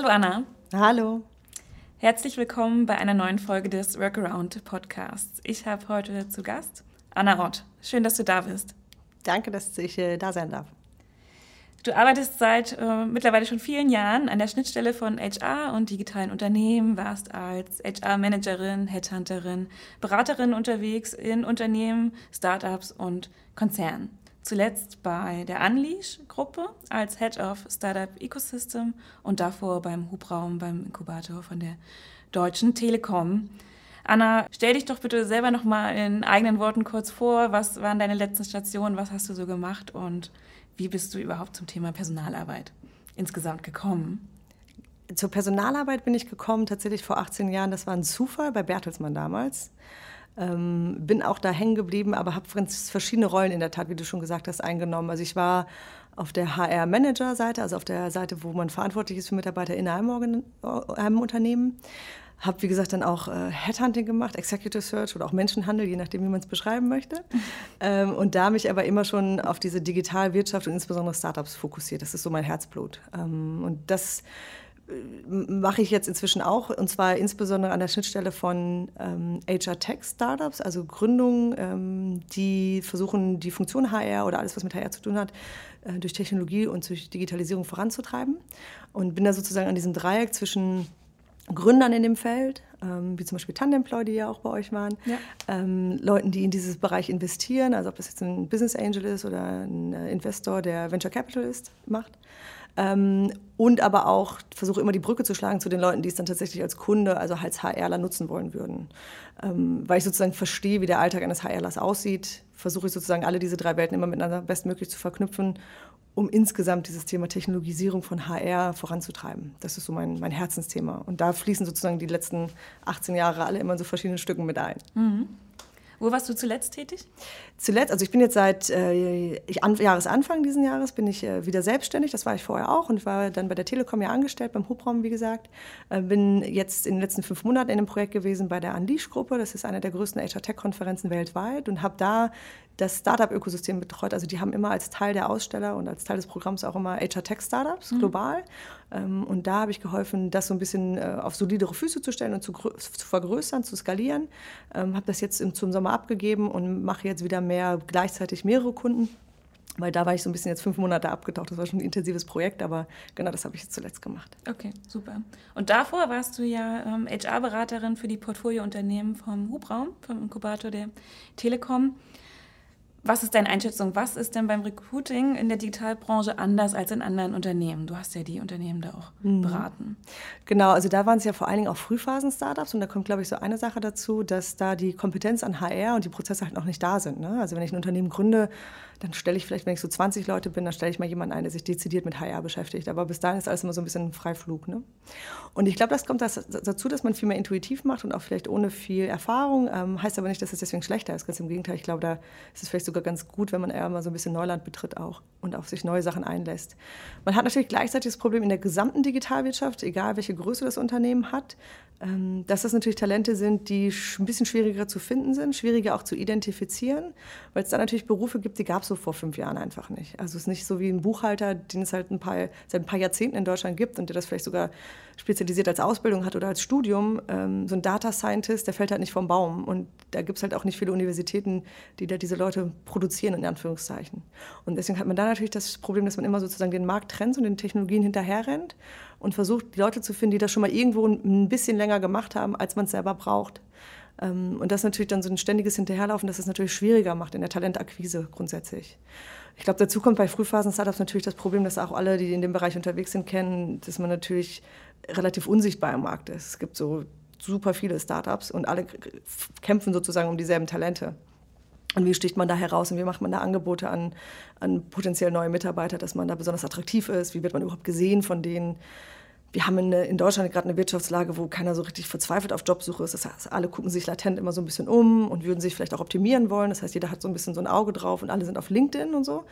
Hallo Anna. Hallo. Herzlich willkommen bei einer neuen Folge des Workaround Podcasts. Ich habe heute zu Gast Anna Ott. Schön, dass du da bist. Danke, dass ich äh, da sein darf. Du arbeitest seit äh, mittlerweile schon vielen Jahren an der Schnittstelle von HR und digitalen Unternehmen, warst als HR-Managerin, Headhunterin, Beraterin unterwegs in Unternehmen, Startups und Konzernen. Zuletzt bei der Unleash-Gruppe als Head of Startup Ecosystem und davor beim Hubraum, beim Inkubator von der Deutschen Telekom. Anna, stell dich doch bitte selber noch mal in eigenen Worten kurz vor. Was waren deine letzten Stationen? Was hast du so gemacht? Und wie bist du überhaupt zum Thema Personalarbeit insgesamt gekommen? Zur Personalarbeit bin ich gekommen tatsächlich vor 18 Jahren. Das war ein Zufall bei Bertelsmann damals. Ähm, bin auch da hängen geblieben, aber habe verschiedene Rollen in der Tat, wie du schon gesagt hast, eingenommen. Also ich war auf der HR-Manager-Seite, also auf der Seite, wo man verantwortlich ist für Mitarbeiter in einem, einem Unternehmen. Habe, wie gesagt, dann auch äh, Headhunting gemacht, Executive Search oder auch Menschenhandel, je nachdem, wie man es beschreiben möchte. ähm, und da mich aber immer schon auf diese Digitalwirtschaft und insbesondere Startups fokussiert. Das ist so mein Herzblut. Ähm, und das äh, mache ich jetzt inzwischen auch, und zwar insbesondere an der Schnittstelle von ähm, HR-Tech-Startups, also Gründungen, ähm, die versuchen, die Funktion HR oder alles, was mit HR zu tun hat, äh, durch Technologie und durch Digitalisierung voranzutreiben. Und bin da sozusagen an diesem Dreieck zwischen Gründern in dem Feld, ähm, wie zum Beispiel Tandemploy, die ja auch bei euch waren, ja. ähm, Leuten, die in dieses Bereich investieren, also ob das jetzt ein Business Angel ist oder ein äh, Investor, der Venture Capitalist macht. Ähm, und aber auch versuche immer die Brücke zu schlagen zu den Leuten, die es dann tatsächlich als Kunde, also als HRler nutzen wollen würden. Ähm, weil ich sozusagen verstehe, wie der Alltag eines HRlers aussieht, versuche ich sozusagen alle diese drei Welten immer miteinander bestmöglich zu verknüpfen um insgesamt dieses Thema Technologisierung von HR voranzutreiben. Das ist so mein, mein Herzensthema. Und da fließen sozusagen die letzten 18 Jahre alle immer in so verschiedenen Stücken mit ein. Mhm. Wo warst du zuletzt tätig? Zuletzt, also ich bin jetzt seit äh, ich, an, Jahresanfang diesen Jahres bin ich äh, wieder selbstständig. Das war ich vorher auch und war dann bei der Telekom ja angestellt, beim Hubraum, wie gesagt. Äh, bin jetzt in den letzten fünf Monaten in einem Projekt gewesen bei der Unleash-Gruppe. Das ist eine der größten HR-Tech-Konferenzen weltweit und habe da das Startup-Ökosystem betreut. Also die haben immer als Teil der Aussteller und als Teil des Programms auch immer HR-Tech-Startups mhm. global. Ähm, und da habe ich geholfen, das so ein bisschen äh, auf solidere Füße zu stellen und zu, zu vergrößern, zu skalieren. Ähm, habe das jetzt im, zum Sommer abgegeben und mache jetzt wieder mehr gleichzeitig mehrere Kunden. Weil da war ich so ein bisschen jetzt fünf Monate abgetaucht. Das war schon ein intensives Projekt, aber genau das habe ich jetzt zuletzt gemacht. Okay, super. Und davor warst du ja ähm, HR-Beraterin für die Portfoliounternehmen vom Hubraum, vom Inkubator der Telekom. Was ist deine Einschätzung? Was ist denn beim Recruiting in der Digitalbranche anders als in anderen Unternehmen? Du hast ja die Unternehmen da auch mhm. beraten. Genau, also da waren es ja vor allen Dingen auch Frühphasen-Startups und da kommt, glaube ich, so eine Sache dazu, dass da die Kompetenz an HR und die Prozesse halt noch nicht da sind. Ne? Also wenn ich ein Unternehmen gründe, dann stelle ich vielleicht, wenn ich so 20 Leute bin, dann stelle ich mal jemanden ein, der sich dezidiert mit HR beschäftigt. Aber bis dahin ist alles immer so ein bisschen ein Freiflug. Ne? Und ich glaube, das kommt das, dazu, dass man viel mehr intuitiv macht und auch vielleicht ohne viel Erfahrung. Ähm, heißt aber nicht, dass es deswegen schlechter ist. Ganz im Gegenteil, ich glaube, da ist es vielleicht sogar ganz gut, wenn man eher mal so ein bisschen Neuland betritt auch und auf sich neue Sachen einlässt. Man hat natürlich gleichzeitig das Problem in der gesamten Digitalwirtschaft, egal welche Größe das Unternehmen hat, ähm, dass das natürlich Talente sind, die ein bisschen schwieriger zu finden sind, schwieriger auch zu identifizieren, weil es da natürlich Berufe gibt, die gab es so vor fünf Jahren einfach nicht. Also es ist nicht so wie ein Buchhalter, den es halt ein paar, seit ein paar Jahrzehnten in Deutschland gibt und der das vielleicht sogar spezialisiert als Ausbildung hat oder als Studium. Ähm, so ein Data Scientist, der fällt halt nicht vom Baum und da gibt es halt auch nicht viele Universitäten, die da diese Leute produzieren, in Anführungszeichen. Und deswegen hat man da natürlich das Problem, dass man immer sozusagen den Markt trennt und den Technologien hinterherrennt und versucht, die Leute zu finden, die das schon mal irgendwo ein bisschen länger gemacht haben, als man es selber braucht. Ähm, und das ist natürlich dann so ein ständiges Hinterherlaufen, das es natürlich schwieriger macht in der Talentakquise grundsätzlich. Ich glaube, dazu kommt bei Frühphasen-Startups natürlich das Problem, dass auch alle, die in dem Bereich unterwegs sind, kennen, dass man natürlich relativ unsichtbar im Markt ist. Es gibt so super viele Startups und alle kämpfen sozusagen um dieselben Talente. Und wie sticht man da heraus und wie macht man da Angebote an, an potenziell neue Mitarbeiter, dass man da besonders attraktiv ist? Wie wird man überhaupt gesehen von denen? Wir haben in, in Deutschland gerade eine Wirtschaftslage, wo keiner so richtig verzweifelt auf Jobsuche ist. Das heißt, alle gucken sich latent immer so ein bisschen um und würden sich vielleicht auch optimieren wollen. Das heißt, jeder hat so ein bisschen so ein Auge drauf und alle sind auf LinkedIn und so.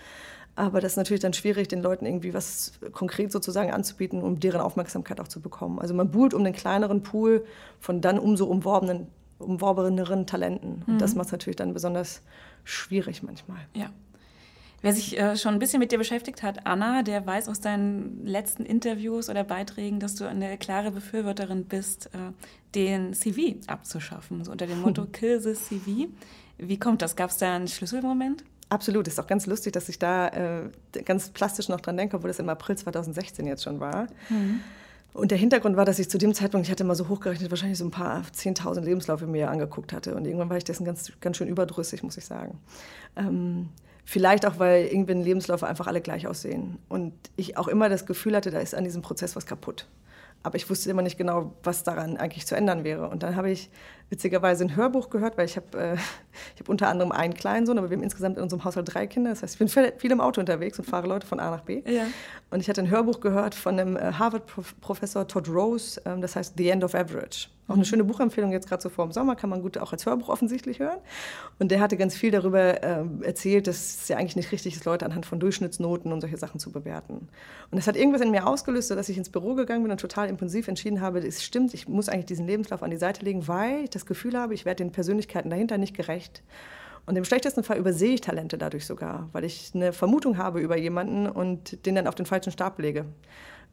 Aber das ist natürlich dann schwierig, den Leuten irgendwie was konkret sozusagen anzubieten, um deren Aufmerksamkeit auch zu bekommen. Also man buhlt um den kleineren Pool von dann umso umworbenen umworbeneren Talenten. Und mhm. das macht es natürlich dann besonders schwierig manchmal. Ja. Wer sich äh, schon ein bisschen mit dir beschäftigt hat, Anna, der weiß aus deinen letzten Interviews oder Beiträgen, dass du eine klare Befürworterin bist, äh, den CV abzuschaffen, so unter dem Motto Kill the CV. Wie kommt das? Gab es da einen Schlüsselmoment? Absolut, ist auch ganz lustig, dass ich da äh, ganz plastisch noch dran denke, obwohl das im April 2016 jetzt schon war. Mhm. Und der Hintergrund war, dass ich zu dem Zeitpunkt, ich hatte mal so hochgerechnet, wahrscheinlich so ein paar 10.000 Lebensläufe mir angeguckt hatte. Und irgendwann war ich dessen ganz, ganz schön überdrüssig, muss ich sagen. Ähm, Vielleicht auch, weil irgendwie in Lebensläufe einfach alle gleich aussehen. Und ich auch immer das Gefühl hatte, da ist an diesem Prozess was kaputt. Aber ich wusste immer nicht genau, was daran eigentlich zu ändern wäre. Und dann habe ich witzigerweise ein Hörbuch gehört, weil ich habe äh, hab unter anderem einen kleinen Sohn, aber wir haben insgesamt in unserem Haushalt drei Kinder. Das heißt, ich bin viel, im Auto unterwegs und fahre Leute von A nach B. Ja. Und ich hatte ein Hörbuch gehört von einem äh, Harvard-Professor Todd Rose, ähm, das heißt The End of Average. Auch eine mhm. schöne Buchempfehlung jetzt gerade so vor dem Sommer, kann man gut auch als Hörbuch offensichtlich hören. Und der hatte ganz viel darüber äh, erzählt, dass es ja eigentlich nicht richtig ist, Leute anhand von Durchschnittsnoten und solche Sachen zu bewerten. Und das hat irgendwas in mir ausgelöst, dass ich ins Büro gegangen bin und total impulsiv entschieden habe, es stimmt, ich muss eigentlich diesen Lebenslauf an die Seite legen, weil das Gefühl habe, ich werde den Persönlichkeiten dahinter nicht gerecht. Und im schlechtesten Fall übersehe ich Talente dadurch sogar, weil ich eine Vermutung habe über jemanden und den dann auf den falschen Stab lege.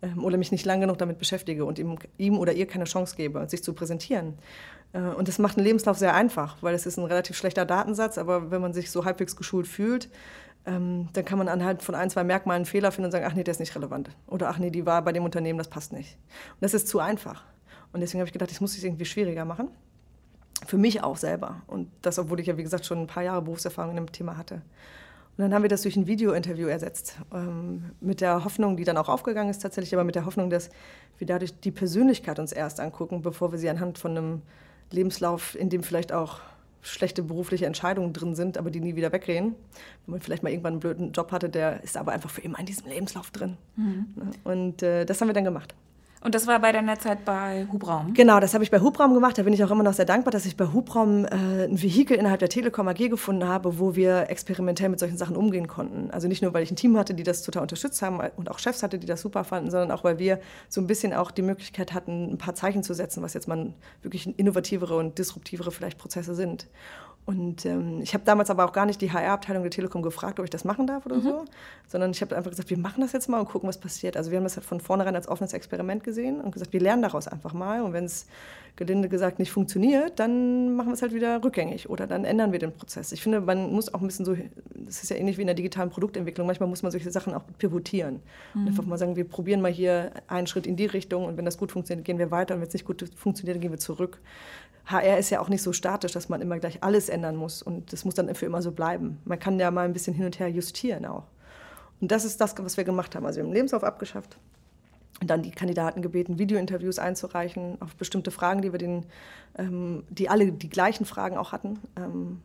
Ähm, oder mich nicht lang genug damit beschäftige und ihm, ihm oder ihr keine Chance gebe, sich zu präsentieren. Äh, und das macht einen Lebenslauf sehr einfach, weil es ist ein relativ schlechter Datensatz, aber wenn man sich so halbwegs geschult fühlt, ähm, dann kann man anhand von ein, zwei Merkmalen Fehler finden und sagen, ach nee, der ist nicht relevant. Oder ach nee, die war bei dem Unternehmen, das passt nicht. Und das ist zu einfach. Und deswegen habe ich gedacht, das muss ich irgendwie schwieriger machen. Für mich auch selber. Und das, obwohl ich ja, wie gesagt, schon ein paar Jahre Berufserfahrung in dem Thema hatte. Und dann haben wir das durch ein Video-Interview ersetzt. Ähm, mit der Hoffnung, die dann auch aufgegangen ist tatsächlich, aber mit der Hoffnung, dass wir dadurch die Persönlichkeit uns erst angucken, bevor wir sie anhand von einem Lebenslauf, in dem vielleicht auch schlechte berufliche Entscheidungen drin sind, aber die nie wieder weggehen. Wenn man vielleicht mal irgendwann einen blöden Job hatte, der ist aber einfach für immer in diesem Lebenslauf drin. Mhm. Und äh, das haben wir dann gemacht. Und das war bei deiner Zeit bei Hubraum? Genau, das habe ich bei Hubraum gemacht. Da bin ich auch immer noch sehr dankbar, dass ich bei Hubraum äh, ein Vehikel innerhalb der Telekom AG gefunden habe, wo wir experimentell mit solchen Sachen umgehen konnten. Also nicht nur, weil ich ein Team hatte, die das total unterstützt haben und auch Chefs hatte, die das super fanden, sondern auch, weil wir so ein bisschen auch die Möglichkeit hatten, ein paar Zeichen zu setzen, was jetzt mal wirklich innovativere und disruptivere vielleicht Prozesse sind. Und ähm, ich habe damals aber auch gar nicht die HR-Abteilung der Telekom gefragt, ob ich das machen darf oder mhm. so, sondern ich habe einfach gesagt, wir machen das jetzt mal und gucken, was passiert. Also wir haben das halt von vornherein als offenes Experiment gesehen und gesagt, wir lernen daraus einfach mal. Und wenn es gelinde gesagt nicht funktioniert, dann machen wir es halt wieder rückgängig oder dann ändern wir den Prozess. Ich finde, man muss auch ein bisschen so, das ist ja ähnlich wie in der digitalen Produktentwicklung, manchmal muss man solche Sachen auch pivotieren. Mhm. Und einfach mal sagen, wir probieren mal hier einen Schritt in die Richtung und wenn das gut funktioniert, gehen wir weiter und wenn es nicht gut funktioniert, dann gehen wir zurück. HR ist ja auch nicht so statisch, dass man immer gleich alles ändern muss und das muss dann für immer so bleiben. Man kann ja mal ein bisschen hin und her justieren auch. Und das ist das, was wir gemacht haben. Also wir haben den Lebenslauf abgeschafft und dann die Kandidaten gebeten, Videointerviews einzureichen auf bestimmte Fragen, die wir den, ähm, die alle die gleichen Fragen auch hatten. Ähm,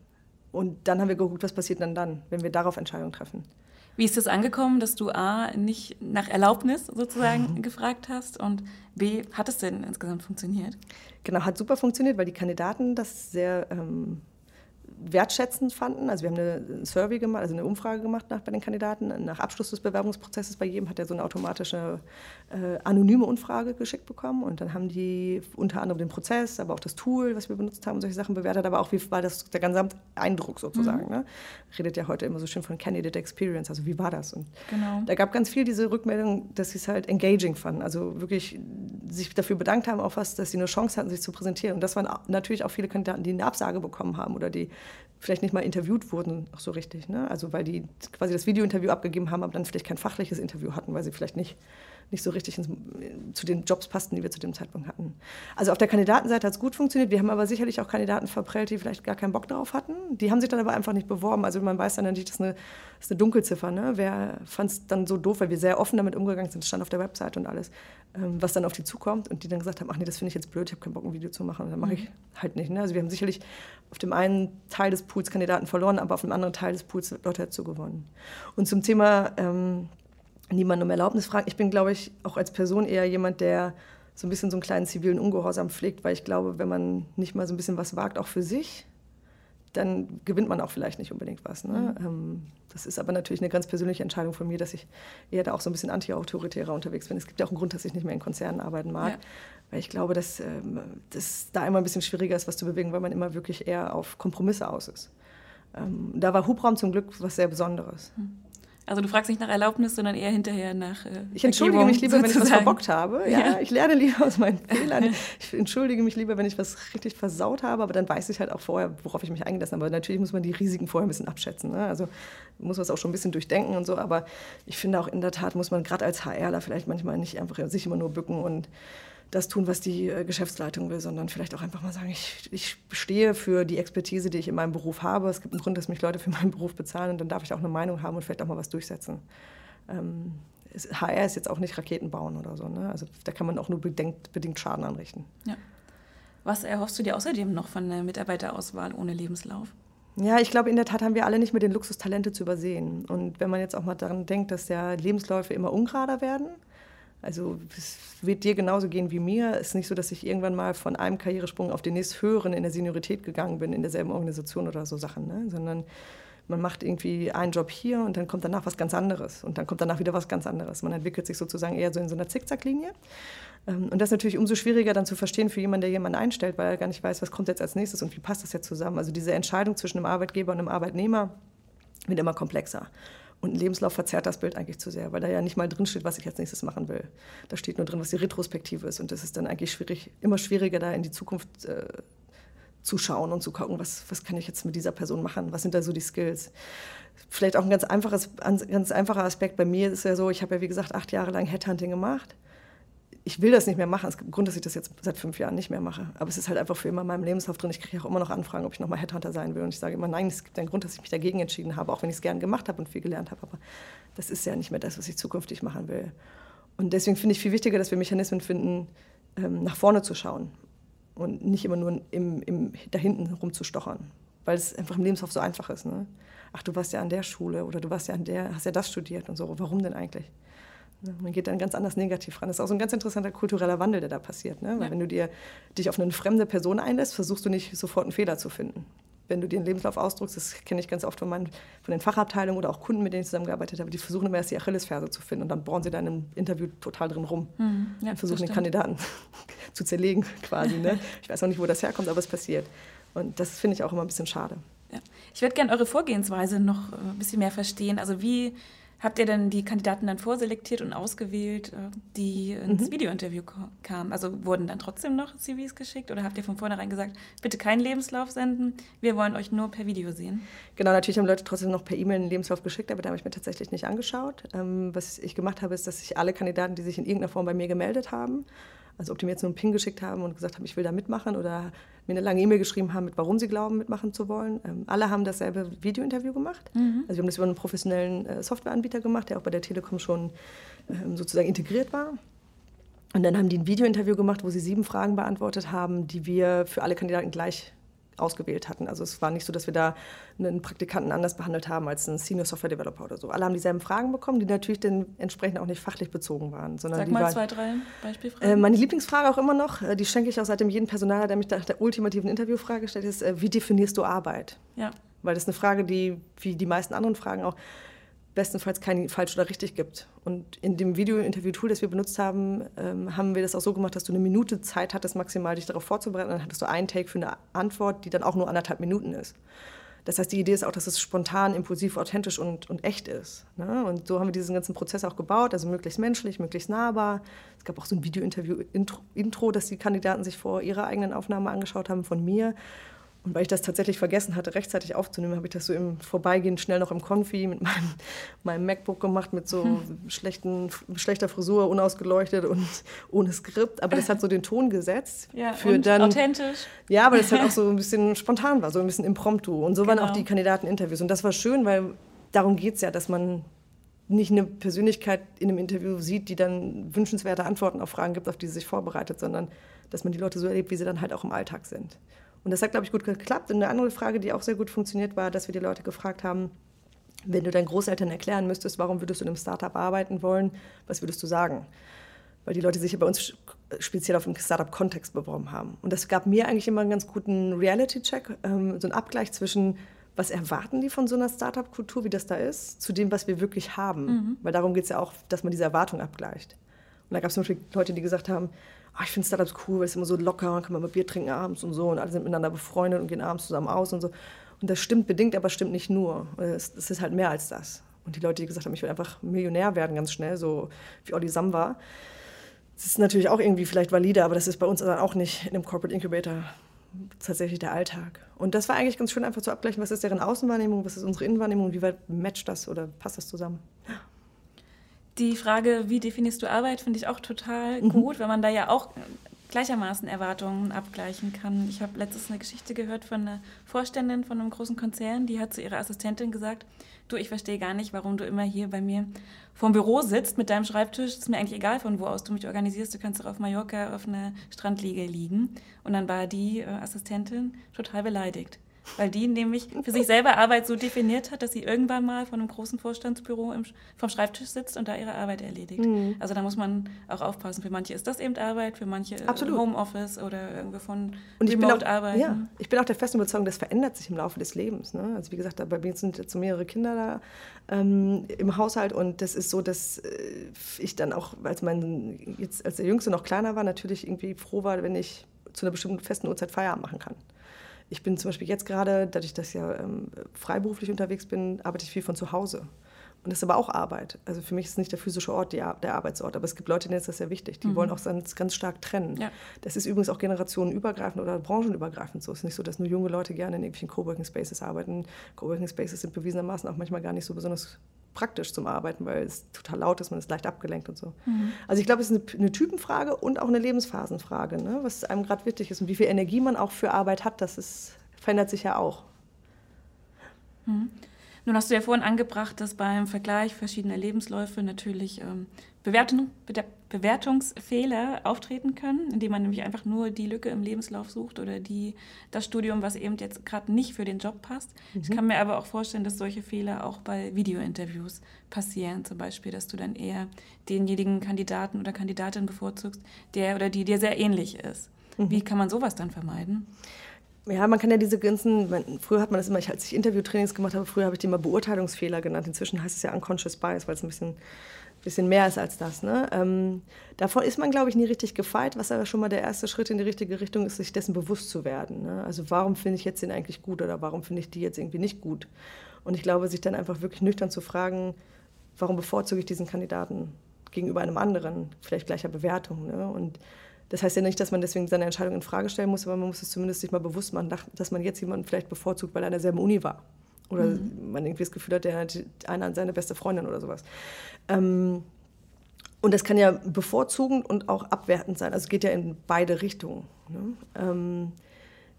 und dann haben wir geguckt, was passiert dann dann, wenn wir darauf Entscheidungen treffen. Wie ist es das angekommen, dass du A, nicht nach Erlaubnis sozusagen mhm. gefragt hast und B, hat es denn insgesamt funktioniert? Genau, hat super funktioniert, weil die Kandidaten das sehr ähm, wertschätzend fanden. Also wir haben eine Survey gemacht, also eine Umfrage gemacht nach, bei den Kandidaten. Nach Abschluss des Bewerbungsprozesses bei jedem hat er so eine automatische äh, anonyme Umfrage geschickt bekommen. Und dann haben die unter anderem den Prozess, aber auch das Tool, was wir benutzt haben, solche Sachen bewertet, aber auch wie war das der gesamte Eindruck sozusagen. Mhm. Ne? Redet ja heute immer so schön von Candidate Experience, also wie war das? Und genau. da gab ganz viel diese Rückmeldung, dass sie es halt engaging fanden, also wirklich sich dafür bedankt haben, auch was, dass sie eine Chance hatten, sich zu präsentieren. Und das waren natürlich auch viele Kandidaten, die eine Absage bekommen haben oder die vielleicht nicht mal interviewt wurden, auch so richtig. Ne? Also weil die quasi das Videointerview abgegeben haben, aber dann vielleicht kein fachliches Interview hatten, weil sie vielleicht nicht nicht so richtig ins, zu den Jobs passten, die wir zu dem Zeitpunkt hatten. Also auf der Kandidatenseite hat es gut funktioniert. Wir haben aber sicherlich auch Kandidaten verprellt, die vielleicht gar keinen Bock darauf hatten. Die haben sich dann aber einfach nicht beworben. Also man weiß dann natürlich, das ist eine, das ist eine Dunkelziffer. Ne? Wer fand es dann so doof, weil wir sehr offen damit umgegangen sind, stand auf der Website und alles, ähm, was dann auf die zukommt und die dann gesagt haben, ach nee, das finde ich jetzt blöd, ich habe keinen Bock, ein Video zu machen. Und dann mache ich mhm. halt nicht. Ne? Also wir haben sicherlich auf dem einen Teil des Pools Kandidaten verloren, aber auf dem anderen Teil des Pools Leute dazu gewonnen. Und zum Thema ähm, niemand um Erlaubnis fragen. Ich bin, glaube ich, auch als Person eher jemand, der so ein bisschen so einen kleinen zivilen Ungehorsam pflegt, weil ich glaube, wenn man nicht mal so ein bisschen was wagt, auch für sich, dann gewinnt man auch vielleicht nicht unbedingt was. Ne? Mhm. Ähm, das ist aber natürlich eine ganz persönliche Entscheidung von mir, dass ich eher da auch so ein bisschen anti-autoritärer unterwegs bin. Es gibt ja auch einen Grund, dass ich nicht mehr in Konzernen arbeiten mag, ja. weil ich glaube, dass ähm, das da immer ein bisschen schwieriger ist, was zu bewegen, weil man immer wirklich eher auf Kompromisse aus ist. Ähm, da war Hubraum zum Glück was sehr Besonderes. Mhm. Also du fragst nicht nach Erlaubnis, sondern eher hinterher nach. Äh, ich entschuldige mich lieber, sozusagen. wenn ich was verbockt habe. Ja, ja, ich lerne lieber aus meinen Fehlern. Ich entschuldige mich lieber, wenn ich was richtig versaut habe, aber dann weiß ich halt auch vorher, worauf ich mich eingelassen habe. Aber natürlich muss man die Risiken vorher ein bisschen abschätzen. Ne? Also muss man es auch schon ein bisschen durchdenken und so. Aber ich finde auch in der Tat muss man gerade als HRler vielleicht manchmal nicht einfach sich immer nur bücken und das tun, was die äh, Geschäftsleitung will, sondern vielleicht auch einfach mal sagen, ich, ich stehe für die Expertise, die ich in meinem Beruf habe. Es gibt einen Grund, dass mich Leute für meinen Beruf bezahlen und dann darf ich auch eine Meinung haben und vielleicht auch mal was durchsetzen. Ähm, HR ist jetzt auch nicht Raketen bauen oder so. Ne? Also da kann man auch nur bedingt, bedingt Schaden anrichten. Ja. Was erhoffst du dir außerdem noch von der Mitarbeiterauswahl ohne Lebenslauf? Ja, ich glaube, in der Tat haben wir alle nicht mehr den Luxus, Talente zu übersehen. Und wenn man jetzt auch mal daran denkt, dass ja Lebensläufe immer ungerader werden, also es wird dir genauso gehen wie mir. Es ist nicht so, dass ich irgendwann mal von einem Karrieresprung auf den nächsten höheren in der Seniorität gegangen bin, in derselben Organisation oder so Sachen, ne? sondern man macht irgendwie einen Job hier und dann kommt danach was ganz anderes und dann kommt danach wieder was ganz anderes. Man entwickelt sich sozusagen eher so in so einer Zickzacklinie. Ähm, und das ist natürlich umso schwieriger dann zu verstehen für jemanden, der jemanden einstellt, weil er gar nicht weiß, was kommt jetzt als nächstes und wie passt das jetzt zusammen. Also diese Entscheidung zwischen einem Arbeitgeber und einem Arbeitnehmer wird immer komplexer. Und ein Lebenslauf verzerrt das Bild eigentlich zu sehr, weil da ja nicht mal drin steht, was ich als nächstes machen will. Da steht nur drin, was die Retrospektive ist. Und das ist dann eigentlich schwierig, immer schwieriger, da in die Zukunft äh, zu schauen und zu gucken, was, was kann ich jetzt mit dieser Person machen? Was sind da so die Skills? Vielleicht auch ein ganz, einfaches, ganz einfacher Aspekt bei mir ist ja so, ich habe ja wie gesagt acht Jahre lang Headhunting gemacht ich will das nicht mehr machen. Es gibt einen Grund, dass ich das jetzt seit fünf Jahren nicht mehr mache. Aber es ist halt einfach für immer in meinem Lebenslauf drin. Ich kriege auch immer noch Anfragen, ob ich nochmal Headhunter sein will. Und ich sage immer, nein, es gibt einen Grund, dass ich mich dagegen entschieden habe, auch wenn ich es gern gemacht habe und viel gelernt habe. Aber das ist ja nicht mehr das, was ich zukünftig machen will. Und deswegen finde ich viel wichtiger, dass wir Mechanismen finden, ähm, nach vorne zu schauen und nicht immer nur im, im, da hinten rumzustochern. Weil es einfach im Lebenslauf so einfach ist. Ne? Ach, du warst ja an der Schule oder du warst ja an der, hast ja das studiert und so. Warum denn eigentlich? Man geht dann ganz anders negativ ran. Das ist auch so ein ganz interessanter kultureller Wandel, der da passiert. Ne? Weil ja. wenn du dir, dich auf eine fremde Person einlässt, versuchst du nicht sofort einen Fehler zu finden. Wenn du dir einen Lebenslauf ausdruckst, das kenne ich ganz oft von, meinen, von den Fachabteilungen oder auch Kunden, mit denen ich zusammengearbeitet habe, die versuchen immer erst die Achillesferse zu finden und dann bohren sie dann im Interview total drin rum. Mhm. Ja, und versuchen den Kandidaten zu zerlegen quasi. Ne? Ich weiß auch nicht, wo das herkommt, aber es passiert. Und das finde ich auch immer ein bisschen schade. Ja. Ich würde gerne eure Vorgehensweise noch äh, ein bisschen mehr verstehen. Also wie Habt ihr denn die Kandidaten dann vorselektiert und ausgewählt, äh, die ins mhm. Videointerview kamen? Also wurden dann trotzdem noch CVs geschickt oder habt ihr von vornherein gesagt, bitte keinen Lebenslauf senden, wir wollen euch nur per Video sehen? Genau, natürlich haben Leute trotzdem noch per E-Mail einen Lebenslauf geschickt, aber da habe ich mir tatsächlich nicht angeschaut. Ähm, was ich gemacht habe, ist, dass ich alle Kandidaten, die sich in irgendeiner Form bei mir gemeldet haben, also ob die mir jetzt nur einen Ping geschickt haben und gesagt haben, ich will da mitmachen oder mir eine lange E-Mail geschrieben haben, mit warum sie glauben, mitmachen zu wollen. Ähm, alle haben dasselbe Videointerview gemacht. Mhm. Also wir haben das über einen professionellen äh, Softwareanbieter gemacht, der auch bei der Telekom schon ähm, sozusagen integriert war. Und dann haben die ein Videointerview gemacht, wo sie sieben Fragen beantwortet haben, die wir für alle Kandidaten gleich ausgewählt hatten. Also es war nicht so, dass wir da einen Praktikanten anders behandelt haben als einen Senior Software Developer oder so. Alle haben dieselben Fragen bekommen, die natürlich dann entsprechend auch nicht fachlich bezogen waren. Sondern Sag mal waren, zwei, drei Beispielfragen. Äh, meine Lieblingsfrage auch immer noch, äh, die schenke ich auch seitdem jeden Personaler, der mich nach der ultimativen Interviewfrage stellt, ist, äh, wie definierst du Arbeit? Ja. Weil das ist eine Frage, die, wie die meisten anderen Fragen auch, bestenfalls kein falsch oder richtig gibt. Und in dem Video-Interview-Tool, das wir benutzt haben, ähm, haben wir das auch so gemacht, dass du eine Minute Zeit hattest, maximal dich darauf vorzubereiten. dann hattest du einen Take für eine Antwort, die dann auch nur anderthalb Minuten ist. Das heißt, die Idee ist auch, dass es spontan, impulsiv, authentisch und, und echt ist. Ne? Und so haben wir diesen ganzen Prozess auch gebaut, also möglichst menschlich, möglichst nahbar. Es gab auch so ein Video-Interview-Intro, das die Kandidaten sich vor ihrer eigenen Aufnahme angeschaut haben von mir. Und weil ich das tatsächlich vergessen hatte, rechtzeitig aufzunehmen, habe ich das so im Vorbeigehen schnell noch im Konfi mit meinem, meinem MacBook gemacht, mit so hm. schlechten, schlechter Frisur, unausgeleuchtet und ohne Skript. Aber das hat so den Ton gesetzt. Ja, für dann, authentisch. Ja, aber das halt auch so ein bisschen spontan war, so ein bisschen impromptu. Und so genau. waren auch die Kandidateninterviews. Und das war schön, weil darum geht es ja, dass man nicht eine Persönlichkeit in einem Interview sieht, die dann wünschenswerte Antworten auf Fragen gibt, auf die sie sich vorbereitet, sondern dass man die Leute so erlebt, wie sie dann halt auch im Alltag sind. Und das hat, glaube ich, gut geklappt. Und eine andere Frage, die auch sehr gut funktioniert, war, dass wir die Leute gefragt haben, wenn du deinen Großeltern erklären müsstest, warum würdest du in einem Startup arbeiten wollen, was würdest du sagen? Weil die Leute sich ja bei uns speziell auf den Startup-Kontext beworben haben. Und das gab mir eigentlich immer einen ganz guten Reality-Check, ähm, so einen Abgleich zwischen, was erwarten die von so einer Startup-Kultur, wie das da ist, zu dem, was wir wirklich haben. Mhm. Weil darum geht es ja auch, dass man diese Erwartung abgleicht. Und da gab es zum Beispiel Leute, die gesagt haben, oh, ich finde Startups cool, weil es immer so locker, kann man mal Bier trinken abends und so und alle sind miteinander befreundet und gehen abends zusammen aus und so. Und das stimmt bedingt, aber stimmt nicht nur. Es, es ist halt mehr als das. Und die Leute, die gesagt haben, ich will einfach Millionär werden ganz schnell, so wie Olli Sam war. Das ist natürlich auch irgendwie vielleicht valide, aber das ist bei uns dann auch nicht in dem Corporate Incubator tatsächlich der Alltag. Und das war eigentlich ganz schön einfach zu abgleichen, was ist deren Außenwahrnehmung, was ist unsere Innenwahrnehmung wie weit matcht das oder passt das zusammen. Die Frage, wie definierst du Arbeit, finde ich auch total mhm. gut, weil man da ja auch gleichermaßen Erwartungen abgleichen kann. Ich habe letztens eine Geschichte gehört von einer Vorständin von einem großen Konzern, die hat zu ihrer Assistentin gesagt, du, ich verstehe gar nicht, warum du immer hier bei mir vorm Büro sitzt mit deinem Schreibtisch. Ist mir eigentlich egal, von wo aus du mich organisierst. Du kannst auch auf Mallorca auf einer Strandliege liegen. Und dann war die äh, Assistentin total beleidigt weil die nämlich für sich selber Arbeit so definiert hat, dass sie irgendwann mal von einem großen Vorstandsbüro im, vom Schreibtisch sitzt und da ihre Arbeit erledigt. Mhm. Also da muss man auch aufpassen. Für manche ist das eben Arbeit, für manche Absolut. Homeoffice oder irgendwie von und ich Remote arbeiten. Ja, ich bin auch der festen Überzeugung, das verändert sich im Laufe des Lebens. Ne? Also wie gesagt, bei mir sind jetzt so mehrere Kinder da ähm, im Haushalt und das ist so, dass äh, ich dann auch, als mein jetzt als der Jüngste noch kleiner war, natürlich irgendwie froh war, wenn ich zu einer bestimmten festen Uhrzeit Feierabend machen kann. Ich bin zum Beispiel jetzt gerade, dadurch, dass ich ja ähm, freiberuflich unterwegs bin, arbeite ich viel von zu Hause. Und das ist aber auch Arbeit. Also für mich ist nicht der physische Ort der Arbeitsort. Aber es gibt Leute, denen ist das sehr wichtig. Die mhm. wollen auch ganz, ganz stark trennen. Ja. Das ist übrigens auch generationenübergreifend oder branchenübergreifend so. Es ist nicht so, dass nur junge Leute gerne in irgendwelchen Coworking Spaces arbeiten. Coworking Spaces sind bewiesenermaßen auch manchmal gar nicht so besonders praktisch zum Arbeiten, weil es total laut ist, man ist leicht abgelenkt und so. Mhm. Also ich glaube, es ist eine, eine, Typenfrage und auch eine Lebensphasenfrage, ne? was einem gerade wichtig ist und wie viel Energie man auch für Arbeit hat, das ist, verändert sich ja auch. Mhm. Nun hast du ja vorhin angebracht, dass beim Vergleich verschiedener Lebensläufe natürlich ähm, Bewertung, Bewertungsfehler auftreten können, indem man nämlich einfach nur die Lücke im Lebenslauf sucht oder die, das Studium, was eben jetzt gerade nicht für den Job passt. Mhm. Ich kann mir aber auch vorstellen, dass solche Fehler auch bei Videointerviews passieren. Zum Beispiel, dass du dann eher denjenigen Kandidaten oder Kandidatin bevorzugst, der oder die dir sehr ähnlich ist. Mhm. Wie kann man sowas dann vermeiden? Ja, man kann ja diese ganzen, man, früher hat man das immer, ich, als ich Interviewtrainings gemacht habe, früher habe ich die immer Beurteilungsfehler genannt. Inzwischen heißt es ja Unconscious Bias, weil es ein bisschen, bisschen mehr ist als das. Ne? Ähm, davon ist man, glaube ich, nie richtig gefeit, was aber schon mal der erste Schritt in die richtige Richtung ist, sich dessen bewusst zu werden. Ne? Also warum finde ich jetzt den eigentlich gut oder warum finde ich die jetzt irgendwie nicht gut? Und ich glaube, sich dann einfach wirklich nüchtern zu fragen, warum bevorzuge ich diesen Kandidaten gegenüber einem anderen, vielleicht gleicher Bewertung. Ne? Und das heißt ja nicht, dass man deswegen seine Entscheidung in Frage stellen muss, aber man muss es zumindest sich mal bewusst machen, dass man jetzt jemanden vielleicht bevorzugt, weil er an derselben Uni war. Oder mhm. man irgendwie das Gefühl hat, der hat einer seine beste Freundin oder sowas. Ähm, und das kann ja bevorzugend und auch abwertend sein. Also es geht ja in beide Richtungen. Ne? Ähm,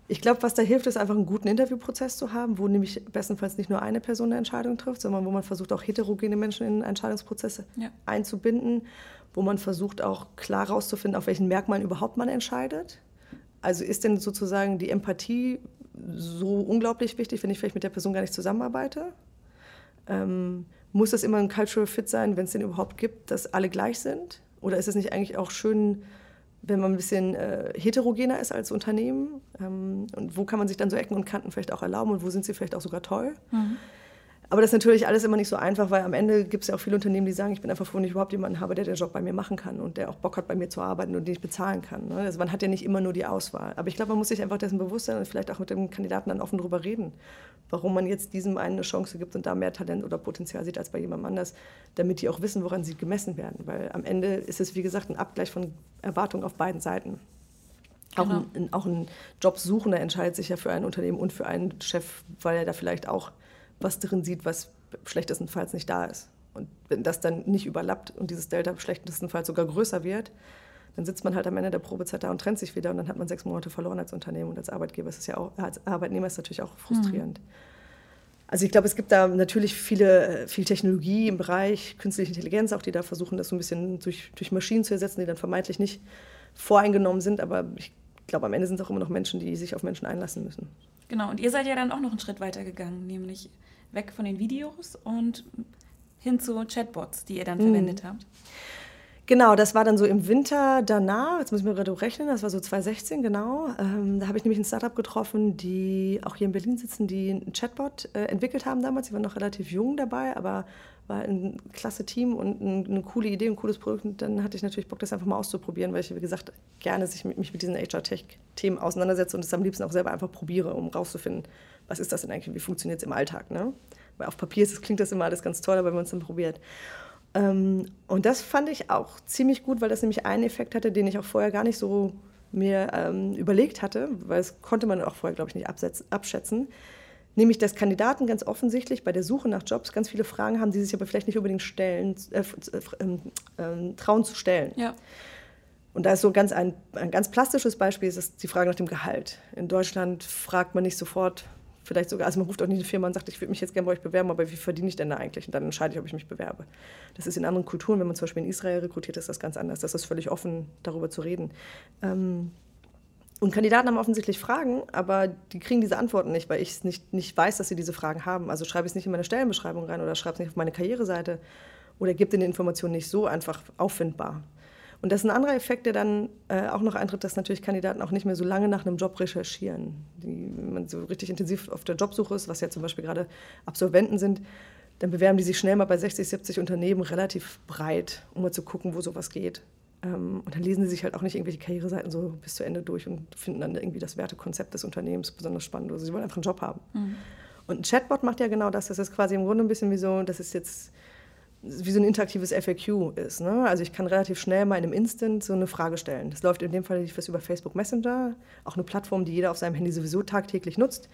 ich glaube, was da hilft, ist einfach einen guten Interviewprozess zu haben, wo nämlich bestenfalls nicht nur eine Person eine Entscheidung trifft, sondern wo man versucht, auch heterogene Menschen in Entscheidungsprozesse ja. einzubinden wo man versucht auch klar herauszufinden, auf welchen Merkmalen überhaupt man entscheidet. Also ist denn sozusagen die Empathie so unglaublich wichtig, wenn ich vielleicht mit der Person gar nicht zusammenarbeite? Ähm, muss das immer ein Cultural Fit sein, wenn es den überhaupt gibt, dass alle gleich sind? Oder ist es nicht eigentlich auch schön, wenn man ein bisschen äh, heterogener ist als Unternehmen? Ähm, und wo kann man sich dann so Ecken und Kanten vielleicht auch erlauben und wo sind sie vielleicht auch sogar toll? Mhm. Aber das ist natürlich alles immer nicht so einfach, weil am Ende gibt es ja auch viele Unternehmen, die sagen, ich bin einfach froh, wenn ich überhaupt jemanden habe, der den Job bei mir machen kann und der auch Bock hat, bei mir zu arbeiten und den ich bezahlen kann. Ne? Also man hat ja nicht immer nur die Auswahl. Aber ich glaube, man muss sich einfach dessen bewusst sein und vielleicht auch mit dem Kandidaten dann offen darüber reden, warum man jetzt diesem einen eine Chance gibt und da mehr Talent oder Potenzial sieht als bei jemandem anders, damit die auch wissen, woran sie gemessen werden. Weil am Ende ist es, wie gesagt, ein Abgleich von Erwartungen auf beiden Seiten. Auch, genau. ein, auch ein Jobsuchender entscheidet sich ja für ein Unternehmen und für einen Chef, weil er da vielleicht auch was drin sieht, was schlechtestenfalls nicht da ist. Und wenn das dann nicht überlappt und dieses Delta schlechtestenfalls sogar größer wird, dann sitzt man halt am Ende der Probezeit da und trennt sich wieder und dann hat man sechs Monate verloren als Unternehmen und als Arbeitgeber ist es ja auch, als Arbeitnehmer ist natürlich auch frustrierend. Mhm. Also ich glaube, es gibt da natürlich viele, viel Technologie im Bereich künstliche Intelligenz, auch die da versuchen, das so ein bisschen durch, durch Maschinen zu ersetzen, die dann vermeintlich nicht voreingenommen sind, aber ich glaube, am Ende sind es auch immer noch Menschen, die sich auf Menschen einlassen müssen. Genau, und ihr seid ja dann auch noch einen Schritt weiter gegangen, nämlich weg von den Videos und hin zu Chatbots, die ihr dann mhm. verwendet habt. Genau, das war dann so im Winter danach, jetzt muss ich mir gerade rechnen, das war so 2016, genau. Ähm, da habe ich nämlich ein Startup getroffen, die auch hier in Berlin sitzen, die einen Chatbot äh, entwickelt haben damals. Sie waren noch relativ jung dabei, aber war ein klasse Team und ein, eine coole Idee, ein cooles Produkt. Und dann hatte ich natürlich Bock, das einfach mal auszuprobieren, weil ich, wie gesagt, gerne sich mit, mich mit diesen HR-Tech-Themen auseinandersetze und es am liebsten auch selber einfach probiere, um rauszufinden, was ist das denn eigentlich, wie funktioniert es im Alltag. Ne? Weil auf Papier ist, klingt das immer alles ganz toll, aber wenn man es dann probiert. Ähm, und das fand ich auch ziemlich gut, weil das nämlich einen Effekt hatte, den ich auch vorher gar nicht so mir ähm, überlegt hatte, weil das konnte man auch vorher, glaube ich, nicht abschätzen. Nämlich, dass Kandidaten ganz offensichtlich bei der Suche nach Jobs ganz viele Fragen haben, die sich aber vielleicht nicht unbedingt stellen, äh, äh, äh, trauen zu stellen. Ja. Und da ist so ganz ein, ein ganz plastisches Beispiel, ist die Frage nach dem Gehalt. In Deutschland fragt man nicht sofort, vielleicht sogar, also man ruft auch nicht eine Firma und sagt, ich würde mich jetzt gerne bei euch bewerben, aber wie verdiene ich denn da eigentlich? Und dann entscheide ich, ob ich mich bewerbe. Das ist in anderen Kulturen, wenn man zum Beispiel in Israel rekrutiert, ist das ganz anders. Das ist völlig offen, darüber zu reden. Ähm, und Kandidaten haben offensichtlich Fragen, aber die kriegen diese Antworten nicht, weil ich nicht, nicht weiß, dass sie diese Fragen haben. Also schreibe ich es nicht in meine Stellenbeschreibung rein oder schreibe es nicht auf meine Karriereseite oder gebe den Informationen nicht so einfach auffindbar. Und das ist ein anderer Effekt, der dann äh, auch noch eintritt, dass natürlich Kandidaten auch nicht mehr so lange nach einem Job recherchieren. Die, wenn man so richtig intensiv auf der Jobsuche ist, was ja zum Beispiel gerade Absolventen sind, dann bewerben die sich schnell mal bei 60, 70 Unternehmen relativ breit, um mal zu gucken, wo sowas geht. Ähm, und dann lesen sie sich halt auch nicht irgendwelche Karriereseiten so bis zu Ende durch und finden dann irgendwie das Wertekonzept des Unternehmens besonders spannend. Also sie wollen einfach einen Job haben. Mhm. Und ein Chatbot macht ja genau das. Das ist quasi im Grunde ein bisschen wie so, das ist jetzt wie so ein interaktives FAQ ist. Ne? Also ich kann relativ schnell mal in einem Instant so eine Frage stellen. Das läuft in dem Fall über Facebook Messenger, auch eine Plattform, die jeder auf seinem Handy sowieso tagtäglich nutzt.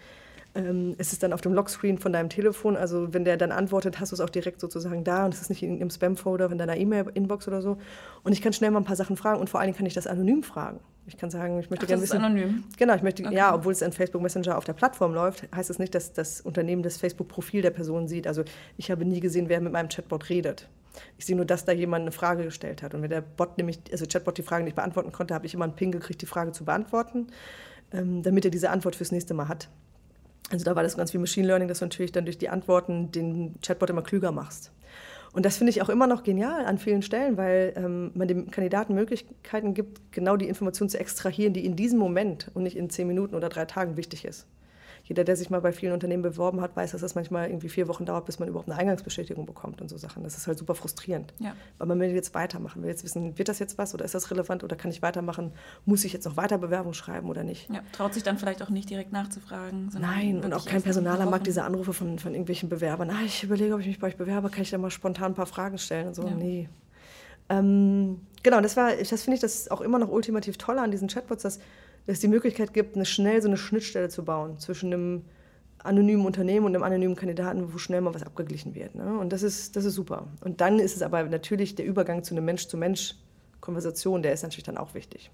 Ähm, es ist dann auf dem Lockscreen von deinem Telefon. Also wenn der dann antwortet, hast du es auch direkt sozusagen da und es ist nicht in, im Spam-Folder in deiner E-Mail-Inbox oder so. Und ich kann schnell mal ein paar Sachen fragen und vor allen Dingen kann ich das anonym fragen. Ich kann sagen, ich möchte gerne wissen. Das ist anonym. Genau, ich möchte, okay. ja, obwohl es in Facebook Messenger auf der Plattform läuft, heißt es das nicht, dass das Unternehmen das Facebook-Profil der Person sieht. Also ich habe nie gesehen, wer mit meinem Chatbot redet. Ich sehe nur, dass da jemand eine Frage gestellt hat. Und wenn der Bot nämlich, also Chatbot die Frage nicht beantworten konnte, habe ich immer einen Ping gekriegt, die Frage zu beantworten, ähm, damit er diese Antwort fürs nächste Mal hat. Also da war das ganz wie Machine Learning, dass du natürlich dann durch die Antworten den Chatbot immer klüger machst. Und das finde ich auch immer noch genial an vielen Stellen, weil ähm, man dem Kandidaten Möglichkeiten gibt, genau die Information zu extrahieren, die in diesem Moment und nicht in zehn Minuten oder drei Tagen wichtig ist jeder, der sich mal bei vielen Unternehmen beworben hat, weiß, dass das manchmal irgendwie vier Wochen dauert, bis man überhaupt eine Eingangsbestätigung bekommt und so Sachen. Das ist halt super frustrierend. Ja. Weil man will jetzt weitermachen, will jetzt wissen, wird das jetzt was oder ist das relevant oder kann ich weitermachen? Muss ich jetzt noch weiter Bewerbung schreiben oder nicht? Ja, traut sich dann vielleicht auch nicht direkt nachzufragen. Nein, und auch kein Personaler mag diese Anrufe von, von irgendwelchen Bewerbern. Ah, ich überlege, ob ich mich bei euch bewerbe, kann ich da mal spontan ein paar Fragen stellen und so. Ja. Nee. Ähm, genau, das war, das finde ich das auch immer noch ultimativ toll an diesen Chatbots, dass es die Möglichkeit gibt, eine schnell so eine Schnittstelle zu bauen zwischen einem anonymen Unternehmen und einem anonymen Kandidaten, wo schnell mal was abgeglichen wird. Ne? Und das ist, das ist super. Und dann ist es aber natürlich der Übergang zu einer Mensch-zu-Mensch-Konversation, der ist natürlich dann auch wichtig.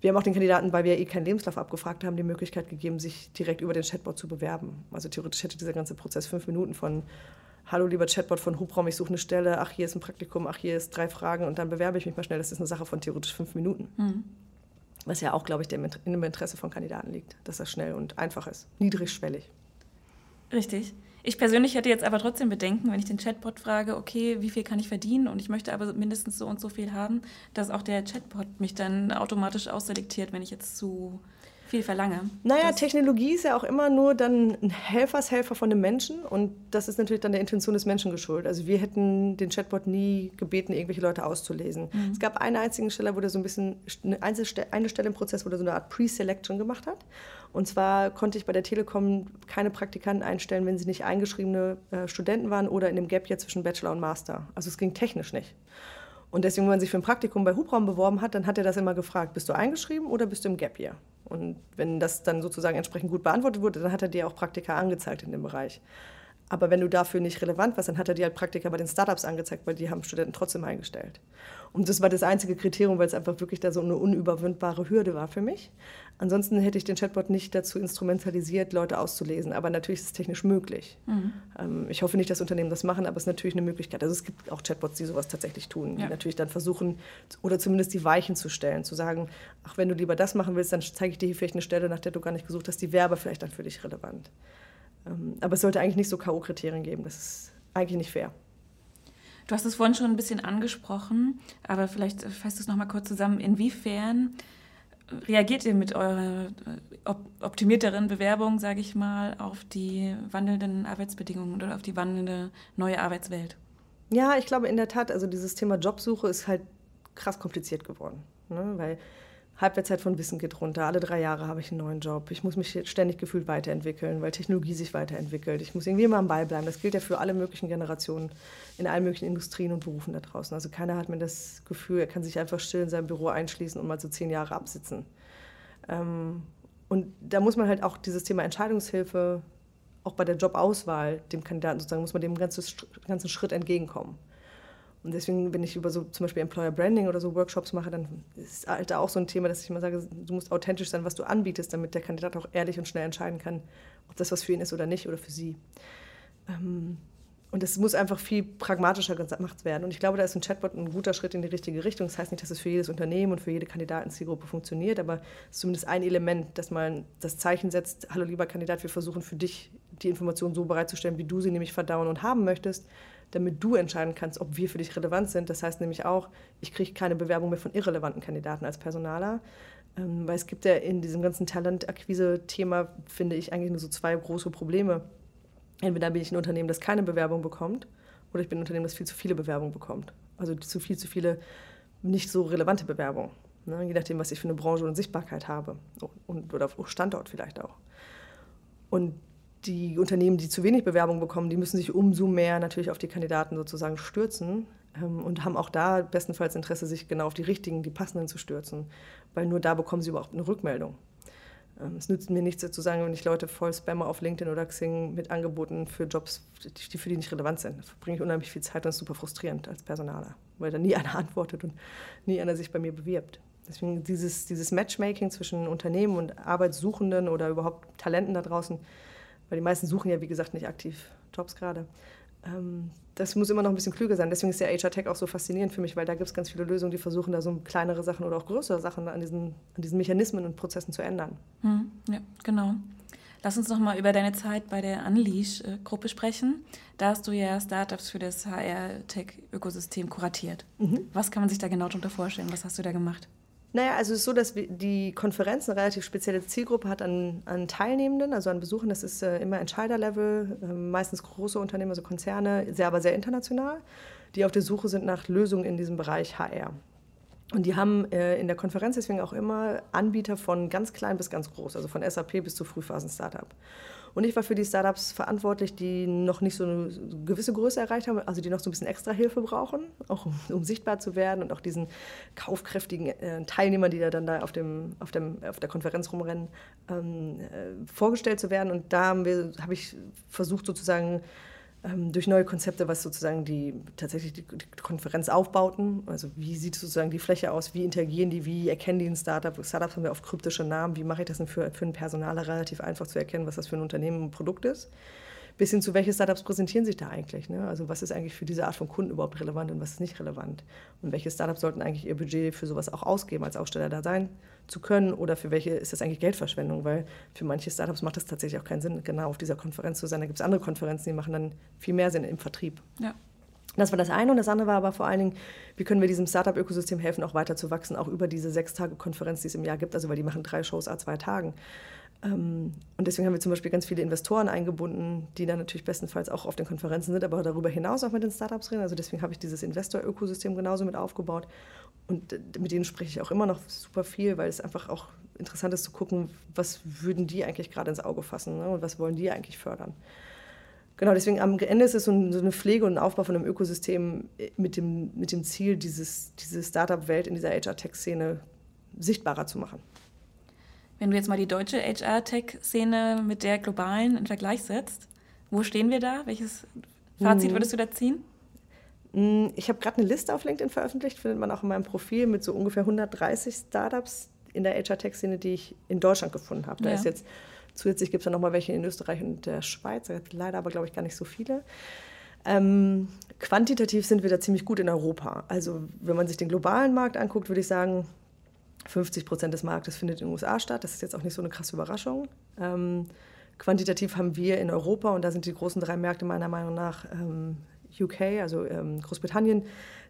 Wir haben auch den Kandidaten, weil wir eh keinen Lebenslauf abgefragt haben, die Möglichkeit gegeben, sich direkt über den Chatbot zu bewerben. Also theoretisch hätte dieser ganze Prozess fünf Minuten von Hallo lieber Chatbot von Hubraum, ich suche eine Stelle, ach hier ist ein Praktikum, ach hier ist drei Fragen und dann bewerbe ich mich mal schnell. Das ist eine Sache von theoretisch fünf Minuten. Mhm. Was ja auch, glaube ich, in dem Interesse von Kandidaten liegt, dass das schnell und einfach ist, niedrigschwellig. Richtig. Ich persönlich hätte jetzt aber trotzdem Bedenken, wenn ich den Chatbot frage, okay, wie viel kann ich verdienen und ich möchte aber mindestens so und so viel haben, dass auch der Chatbot mich dann automatisch ausselektiert, wenn ich jetzt zu viel verlange. Naja, Technologie ist ja auch immer nur dann ein Helfershelfer von einem Menschen und das ist natürlich dann der Intention des Menschen geschuldet. Also wir hätten den Chatbot nie gebeten, irgendwelche Leute auszulesen. Mhm. Es gab eine einzige Stelle, wo der so ein bisschen, eine, eine Stelle im Prozess, wo der so eine Art Pre-Selection gemacht hat. Und zwar konnte ich bei der Telekom keine Praktikanten einstellen, wenn sie nicht eingeschriebene äh, Studenten waren oder in dem Gap hier zwischen Bachelor und Master. Also es ging technisch nicht. Und deswegen, wenn man sich für ein Praktikum bei Hubraum beworben hat, dann hat er das immer gefragt, bist du eingeschrieben oder bist du im Gap Year? Und wenn das dann sozusagen entsprechend gut beantwortet wurde, dann hat er dir auch Praktika angezeigt in dem Bereich. Aber wenn du dafür nicht relevant warst, dann hat er dir halt Praktika bei den Startups angezeigt, weil die haben Studenten trotzdem eingestellt. Und das war das einzige Kriterium, weil es einfach wirklich da so eine unüberwindbare Hürde war für mich. Ansonsten hätte ich den Chatbot nicht dazu instrumentalisiert, Leute auszulesen. Aber natürlich ist es technisch möglich. Mhm. Ähm, ich hoffe nicht, dass Unternehmen das machen, aber es ist natürlich eine Möglichkeit. Also es gibt auch Chatbots, die sowas tatsächlich tun, die natürlich dann versuchen, oder zumindest die Weichen zu stellen, zu sagen, ach, wenn du lieber das machen willst, dann zeige ich dir hier vielleicht eine Stelle, nach der du gar nicht gesucht hast, die Werbe vielleicht dann für dich relevant. Ähm, aber es sollte eigentlich nicht so K.O.-Kriterien geben. Das ist eigentlich nicht fair. Du hast es vorhin schon ein bisschen angesprochen, aber vielleicht fasst du es noch mal kurz zusammen. Inwiefern reagiert ihr mit eurer äh, optimierteren Bewerbung, sage ich mal, auf die wandelnden Arbeitsbedingungen oder auf die wandelnde neue Arbeitswelt? Ja, ich glaube in der Tat, also dieses Thema Jobsuche ist halt krass kompliziert geworden. Ne? Weil Halbwertszeit von Wissen geht runter. Alle drei Jahre habe ich einen neuen Job. Ich muss mich ständig gefühlt weiterentwickeln, weil Technologie sich weiterentwickelt. Ich muss irgendwie immer am Ball bleiben. Das gilt ja für alle möglichen Generationen in allen möglichen Industrien und Berufen da draußen. Also keiner hat mir das Gefühl, er kann sich einfach still in seinem Büro einschließen und mal so zehn Jahre absitzen. Ähm, und da muss man halt auch dieses Thema Entscheidungshilfe, auch bei der Jobauswahl, dem Kandidaten sozusagen, muss man dem ganzen, ganzen Schritt entgegenkommen. Und deswegen, wenn ich über so zum Beispiel Employer Branding oder so Workshops mache, dann ist halt auch so ein Thema, dass ich immer sage, du musst authentisch sein, was du anbietest, damit der Kandidat auch ehrlich und schnell entscheiden kann, ob das was für ihn ist oder nicht oder für sie. Ähm, und es muss einfach viel pragmatischer gemacht werden. Und ich glaube, da ist ein Chatbot ein guter Schritt in die richtige Richtung. Das heißt nicht, dass es für jedes Unternehmen und für jede Kandidatenzielgruppe funktioniert, aber es ist zumindest ein Element, dass man das Zeichen setzt, hallo lieber Kandidat, wir versuchen für dich die Informationen so bereitzustellen, wie du sie nämlich verdauen und haben möchtest damit du entscheiden kannst, ob wir für dich relevant sind. Das heißt nämlich auch, ich kriege keine Bewerbung mehr von irrelevanten Kandidaten als Personaler. Ähm, weil es gibt ja in diesem ganzen Talentakquise-Thema, finde ich, eigentlich nur so zwei große Probleme. Entweder bin ich ein Unternehmen, das keine Bewerbung bekommt, oder ich bin ein Unternehmen, das viel zu viele Bewerbungen bekommt. Also zu viel zu viele nicht so relevante Bewerbungen. Ne? Je nachdem, was ich für eine Branche und Sichtbarkeit habe. Und, oder Standort vielleicht auch. Und die Unternehmen, die zu wenig Bewerbung bekommen, die müssen sich umso mehr natürlich auf die Kandidaten sozusagen stürzen ähm, und haben auch da bestenfalls Interesse, sich genau auf die richtigen, die passenden zu stürzen, weil nur da bekommen sie überhaupt eine Rückmeldung. Ähm, es nützt mir nichts zu sagen, wenn ich Leute voll spamme auf LinkedIn oder Xing mit Angeboten für Jobs, die für die nicht relevant sind. Da verbringe ich unheimlich viel Zeit und das ist super frustrierend als Personaler, weil da nie einer antwortet und nie einer sich bei mir bewirbt. Deswegen dieses, dieses Matchmaking zwischen Unternehmen und Arbeitssuchenden oder überhaupt Talenten da draußen, weil die meisten suchen ja, wie gesagt, nicht aktiv Jobs gerade. Ähm, das muss immer noch ein bisschen klüger sein. Deswegen ist der HR Tech auch so faszinierend für mich, weil da gibt es ganz viele Lösungen, die versuchen, da so kleinere Sachen oder auch größere Sachen an diesen, an diesen Mechanismen und Prozessen zu ändern. Hm, ja, genau. Lass uns noch mal über deine Zeit bei der Unleash-Gruppe sprechen. Da hast du ja Startups für das HR-Tech-Ökosystem kuratiert. Mhm. Was kann man sich da genau darunter vorstellen? Was hast du da gemacht? Naja, also es ist so, dass die Konferenz eine relativ spezielle Zielgruppe hat an, an Teilnehmenden, also an Besuchern. Das ist äh, immer Entscheiderlevel, äh, meistens große Unternehmen, also Konzerne, sehr, aber sehr international, die auf der Suche sind nach Lösungen in diesem Bereich HR. Und die haben äh, in der Konferenz deswegen auch immer Anbieter von ganz klein bis ganz groß, also von SAP bis zu Frühphasen-Startup. Und ich war für die Startups verantwortlich, die noch nicht so eine gewisse Größe erreicht haben, also die noch so ein bisschen extra Hilfe brauchen, auch um, um sichtbar zu werden und auch diesen kaufkräftigen äh, Teilnehmern, die da dann da auf, dem, auf, dem, auf der Konferenz rumrennen, ähm, äh, vorgestellt zu werden. Und da habe hab ich versucht sozusagen durch neue Konzepte, was sozusagen die tatsächlich die, Konferenz aufbauten. Also wie sieht sozusagen die Fläche aus, wie interagieren die, wie erkennen die ein Startup? Startups haben ja oft kryptische Namen, wie mache ich das denn für, für einen Personaler relativ einfach zu erkennen, was das für ein Unternehmen und Produkt ist bis hin zu, welche Startups präsentieren sich da eigentlich? Ne? Also was ist eigentlich für diese Art von Kunden überhaupt relevant und was ist nicht relevant? Und welche Startups sollten eigentlich ihr Budget für sowas auch ausgeben, als Aussteller da sein zu können? Oder für welche ist das eigentlich Geldverschwendung? Weil für manche Startups macht das tatsächlich auch keinen Sinn, genau auf dieser Konferenz zu sein. Da gibt es andere Konferenzen, die machen dann viel mehr Sinn im Vertrieb. Ja. Das war das eine und das andere war aber vor allen Dingen, wie können wir diesem Startup-Ökosystem helfen, auch weiter zu wachsen, auch über diese sechs Tage Konferenz, die es im Jahr gibt. Also weil die machen drei Shows a zwei Tagen. Ähm, und deswegen haben wir zum Beispiel ganz viele Investoren eingebunden, die dann natürlich bestenfalls auch auf den Konferenzen sind, aber darüber hinaus auch mit den Startups reden. Also deswegen habe ich dieses Investor-Ökosystem genauso mit aufgebaut. Und äh, mit denen spreche ich auch immer noch super viel, weil es einfach auch interessant ist zu gucken, was würden die eigentlich gerade ins Auge fassen ne? und was wollen die eigentlich fördern. Genau, deswegen am Ende ist es so eine Pflege und ein Aufbau von einem Ökosystem äh, mit dem, mit dem Ziel, dieses, diese Startup-Welt in dieser HR-Tech-Szene sichtbarer zu machen. Wenn du jetzt mal die deutsche HR-Tech-Szene mit der globalen in Vergleich setzt, wo stehen wir da? Welches Fazit mhm. würdest du da ziehen? Mm, ich habe gerade eine Liste auf LinkedIn veröffentlicht, findet man auch in meinem Profil mit so ungefähr 130 Startups in der HR-Tech-Szene, die ich in Deutschland gefunden habe. Da ja. ist jetzt zusätzlich gibt es ja noch mal welche in Österreich und der Schweiz, leider aber glaube ich gar nicht so viele. Ähm, quantitativ sind wir da ziemlich gut in Europa. Also wenn man sich den globalen Markt anguckt, würde ich sagen, 50 Prozent des Marktes findet in den USA statt. Das ist jetzt auch nicht so eine krasse Überraschung. Ähm, quantitativ haben wir in Europa, und da sind die großen drei Märkte meiner Meinung nach ähm, UK, also ähm, Großbritannien,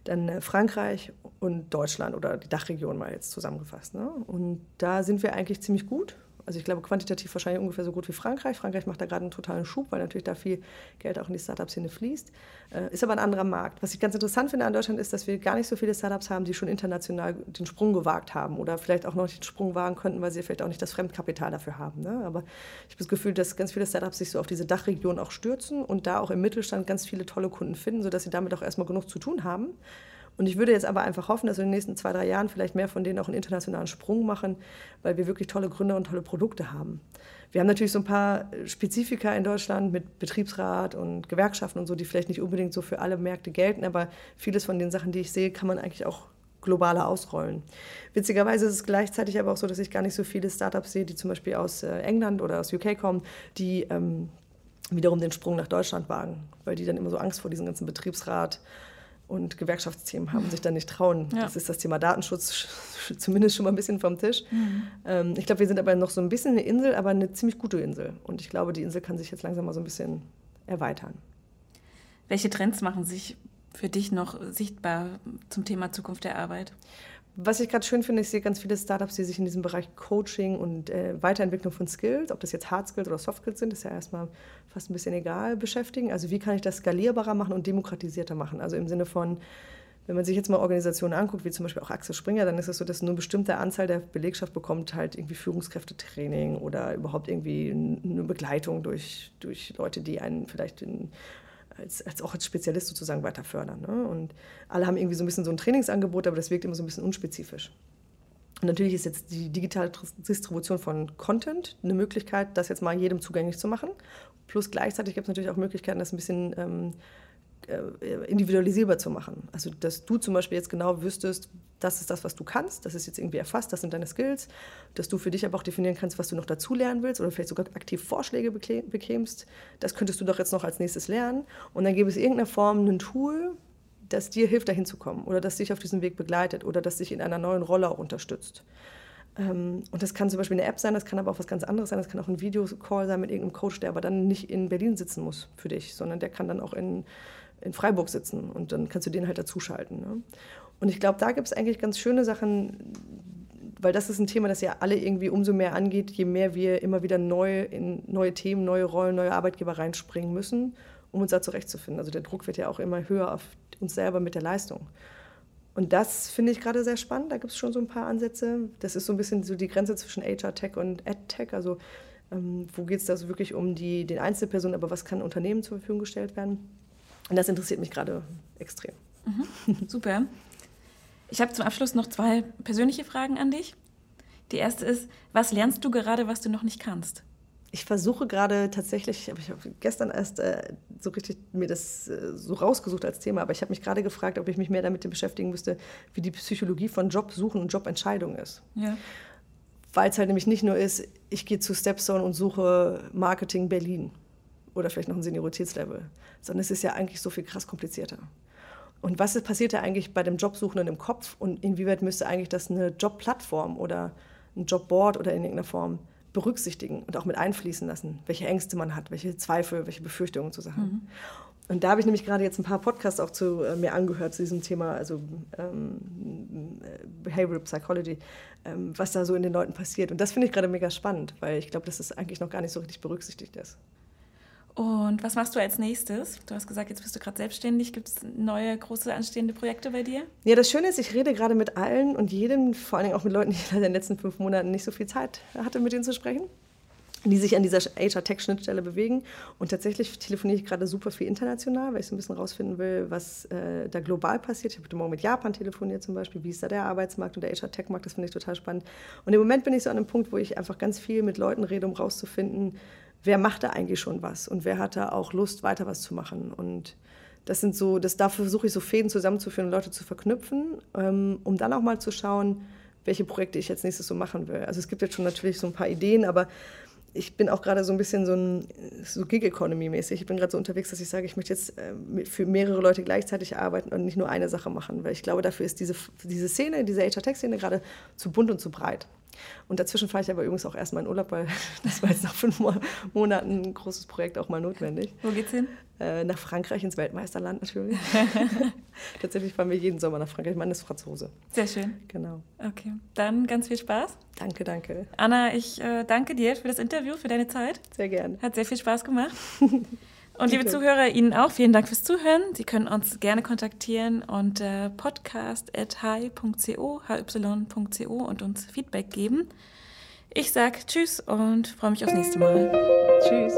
dann äh, Frankreich und Deutschland oder die Dachregion mal jetzt zusammengefasst. Ne? Und da sind wir eigentlich ziemlich gut. Also ich glaube quantitativ wahrscheinlich ungefähr so gut wie Frankreich. Frankreich macht da gerade einen totalen Schub, weil natürlich da viel Geld auch in die Startup-Szene fließt. Äh, ist aber ein anderer Markt. Was ich ganz interessant finde an Deutschland ist, dass wir gar nicht so viele Startups haben, die schon international den Sprung gewagt haben oder vielleicht auch noch nicht den Sprung wagen könnten, weil sie vielleicht auch nicht das Fremdkapital dafür haben. Ne? Aber ich habe das Gefühl, dass ganz viele Startups sich so auf diese Dachregion auch stürzen und da auch im Mittelstand ganz viele tolle Kunden finden, sodass sie damit auch erstmal genug zu tun haben. Und ich würde jetzt aber einfach hoffen, dass wir in den nächsten zwei, drei Jahren vielleicht mehr von denen auch einen internationalen Sprung machen, weil wir wirklich tolle Gründer und tolle Produkte haben. Wir haben natürlich so ein paar Spezifika in Deutschland mit Betriebsrat und Gewerkschaften und so, die vielleicht nicht unbedingt so für alle Märkte gelten, aber vieles von den Sachen, die ich sehe, kann man eigentlich auch globaler ausrollen. Witzigerweise ist es gleichzeitig aber auch so, dass ich gar nicht so viele Startups sehe, die zum Beispiel aus äh, England oder aus UK kommen, die ähm, wiederum den Sprung nach Deutschland wagen, weil die dann immer so Angst vor diesem ganzen Betriebsrat und Gewerkschaftsthemen haben, sich dann nicht trauen. Ja. Das ist das Thema Datenschutz zumindest schon mal ein bisschen vom Tisch. Mhm. Ähm, ich glaube, wir sind aber noch so ein bisschen eine Insel, aber eine ziemlich gute Insel. Und ich glaube, die Insel kann sich jetzt langsam mal so ein bisschen erweitern. Welche Trends machen sich für dich noch sichtbar zum Thema Zukunft der Arbeit? Was ich gerade schön finde, ich sehe ganz viele Startups, die sich in diesem Bereich Coaching und äh, Weiterentwicklung von Skills, ob das jetzt Hard Skills oder Soft Skills sind, ist ja erstmal fast ein bisschen egal, beschäftigen. Also wie kann ich das skalierbarer machen und demokratisierter machen? Also im Sinne von, wenn man sich jetzt mal Organisationen anguckt, wie zum Beispiel auch Axel Springer, dann ist es so, dass nur eine bestimmte Anzahl der Belegschaft bekommt halt irgendwie Führungskräftetraining oder überhaupt irgendwie eine Begleitung durch, durch Leute, die einen vielleicht in als, als auch als Spezialist sozusagen weiter fördern. Ne? Und alle haben irgendwie so ein bisschen so ein Trainingsangebot, aber das wirkt immer so ein bisschen unspezifisch. Und natürlich ist jetzt die digitale Distribution von Content eine Möglichkeit, das jetzt mal jedem zugänglich zu machen. Plus gleichzeitig gibt es natürlich auch Möglichkeiten, das ein bisschen ähm, äh, individualisierbar zu machen. Also, dass du zum Beispiel jetzt genau wüsstest, das ist das, was du kannst, das ist jetzt irgendwie erfasst, das sind deine Skills, dass du für dich aber auch definieren kannst, was du noch dazu lernen willst oder vielleicht sogar aktiv Vorschläge bekämst, das könntest du doch jetzt noch als nächstes lernen. Und dann gäbe es irgendeiner Form ein Tool, das dir hilft, dahin zu kommen oder das dich auf diesem Weg begleitet oder das dich in einer neuen Rolle auch unterstützt. Ähm, und das kann zum Beispiel eine App sein, das kann aber auch was ganz anderes sein, das kann auch ein Videocall sein mit irgendeinem Coach, der aber dann nicht in Berlin sitzen muss für dich, sondern der kann dann auch in in Freiburg sitzen und dann kannst du den halt dazuschalten. Ne? Und ich glaube, da gibt es eigentlich ganz schöne Sachen, weil das ist ein Thema, das ja alle irgendwie umso mehr angeht, je mehr wir immer wieder neu in neue Themen, neue Rollen, neue Arbeitgeber reinspringen müssen, um uns da zurechtzufinden. Also der Druck wird ja auch immer höher auf uns selber mit der Leistung. Und das finde ich gerade sehr spannend. Da gibt es schon so ein paar Ansätze. Das ist so ein bisschen so die Grenze zwischen HR-Tech und Ad-Tech. Also ähm, wo geht es da so wirklich um die, den Einzelpersonen, aber was kann Unternehmen zur Verfügung gestellt werden? Und das interessiert mich gerade extrem. Mhm, super. Ich habe zum Abschluss noch zwei persönliche Fragen an dich. Die erste ist, was lernst du gerade, was du noch nicht kannst? Ich versuche gerade tatsächlich, ich habe gestern erst äh, so richtig mir das äh, so rausgesucht als Thema, aber ich habe mich gerade gefragt, ob ich mich mehr damit beschäftigen müsste, wie die Psychologie von Jobsuchen und Jobentscheidungen ist. Ja. Weil es halt nämlich nicht nur ist, ich gehe zu Stepstone und suche Marketing Berlin oder vielleicht noch ein Senioritätslevel, sondern es ist ja eigentlich so viel krass komplizierter. Und was passiert da eigentlich bei dem Jobsuchenden im Kopf und inwieweit müsste eigentlich das eine Jobplattform oder ein Jobboard oder in irgendeiner Form berücksichtigen und auch mit einfließen lassen, welche Ängste man hat, welche Zweifel, welche Befürchtungen zu Sachen. Mhm. Und da habe ich nämlich gerade jetzt ein paar Podcasts auch zu äh, mir angehört zu diesem Thema, also ähm, Behavioral Psychology, ähm, was da so in den Leuten passiert. Und das finde ich gerade mega spannend, weil ich glaube, dass das eigentlich noch gar nicht so richtig berücksichtigt ist. Und was machst du als nächstes? Du hast gesagt, jetzt bist du gerade selbstständig. Gibt es neue große anstehende Projekte bei dir? Ja, das Schöne ist, ich rede gerade mit allen und jedem, vor allen Dingen auch mit Leuten, die in den letzten fünf Monaten nicht so viel Zeit hatte, mit denen zu sprechen, die sich an dieser HR-Tech-Schnittstelle bewegen. Und tatsächlich telefoniere ich gerade super viel international, weil ich so ein bisschen rausfinden will, was äh, da global passiert. Ich habe heute Morgen mit Japan telefoniert zum Beispiel. Wie ist da der Arbeitsmarkt und der HR-Tech-Markt? Das finde ich total spannend. Und im Moment bin ich so an einem Punkt, wo ich einfach ganz viel mit Leuten rede, um rauszufinden, wer macht da eigentlich schon was und wer hat da auch Lust, weiter was zu machen. Und das sind so, das, da versuche ich so Fäden zusammenzuführen und Leute zu verknüpfen, ähm, um dann auch mal zu schauen, welche Projekte ich jetzt nächstes so machen will. Also es gibt jetzt schon natürlich so ein paar Ideen, aber ich bin auch gerade so ein bisschen so so Gig-Economy-mäßig. Ich bin gerade so unterwegs, dass ich sage, ich möchte jetzt äh, für mehrere Leute gleichzeitig arbeiten und nicht nur eine Sache machen, weil ich glaube, dafür ist diese, diese Szene, diese HR-Tech-Szene gerade zu bunt und zu breit. Und dazwischen fahre ich aber übrigens auch erstmal in Urlaub, weil das war jetzt nach fünf Monaten ein großes Projekt auch mal notwendig. Wo geht's hin? Äh, nach Frankreich, ins Weltmeisterland natürlich. Tatsächlich fahren wir jeden Sommer nach Frankreich. Mein ist Franzose. Sehr schön. Genau. Okay, dann ganz viel Spaß. Danke, danke. Anna, ich äh, danke dir für das Interview, für deine Zeit. Sehr gerne. Hat sehr viel Spaß gemacht. Und liebe Zuhörer, Ihnen auch vielen Dank fürs Zuhören. Sie können uns gerne kontaktieren unter podcast.hy.co, hy.co und uns Feedback geben. Ich sage Tschüss und freue mich aufs nächste Mal. Tschüss.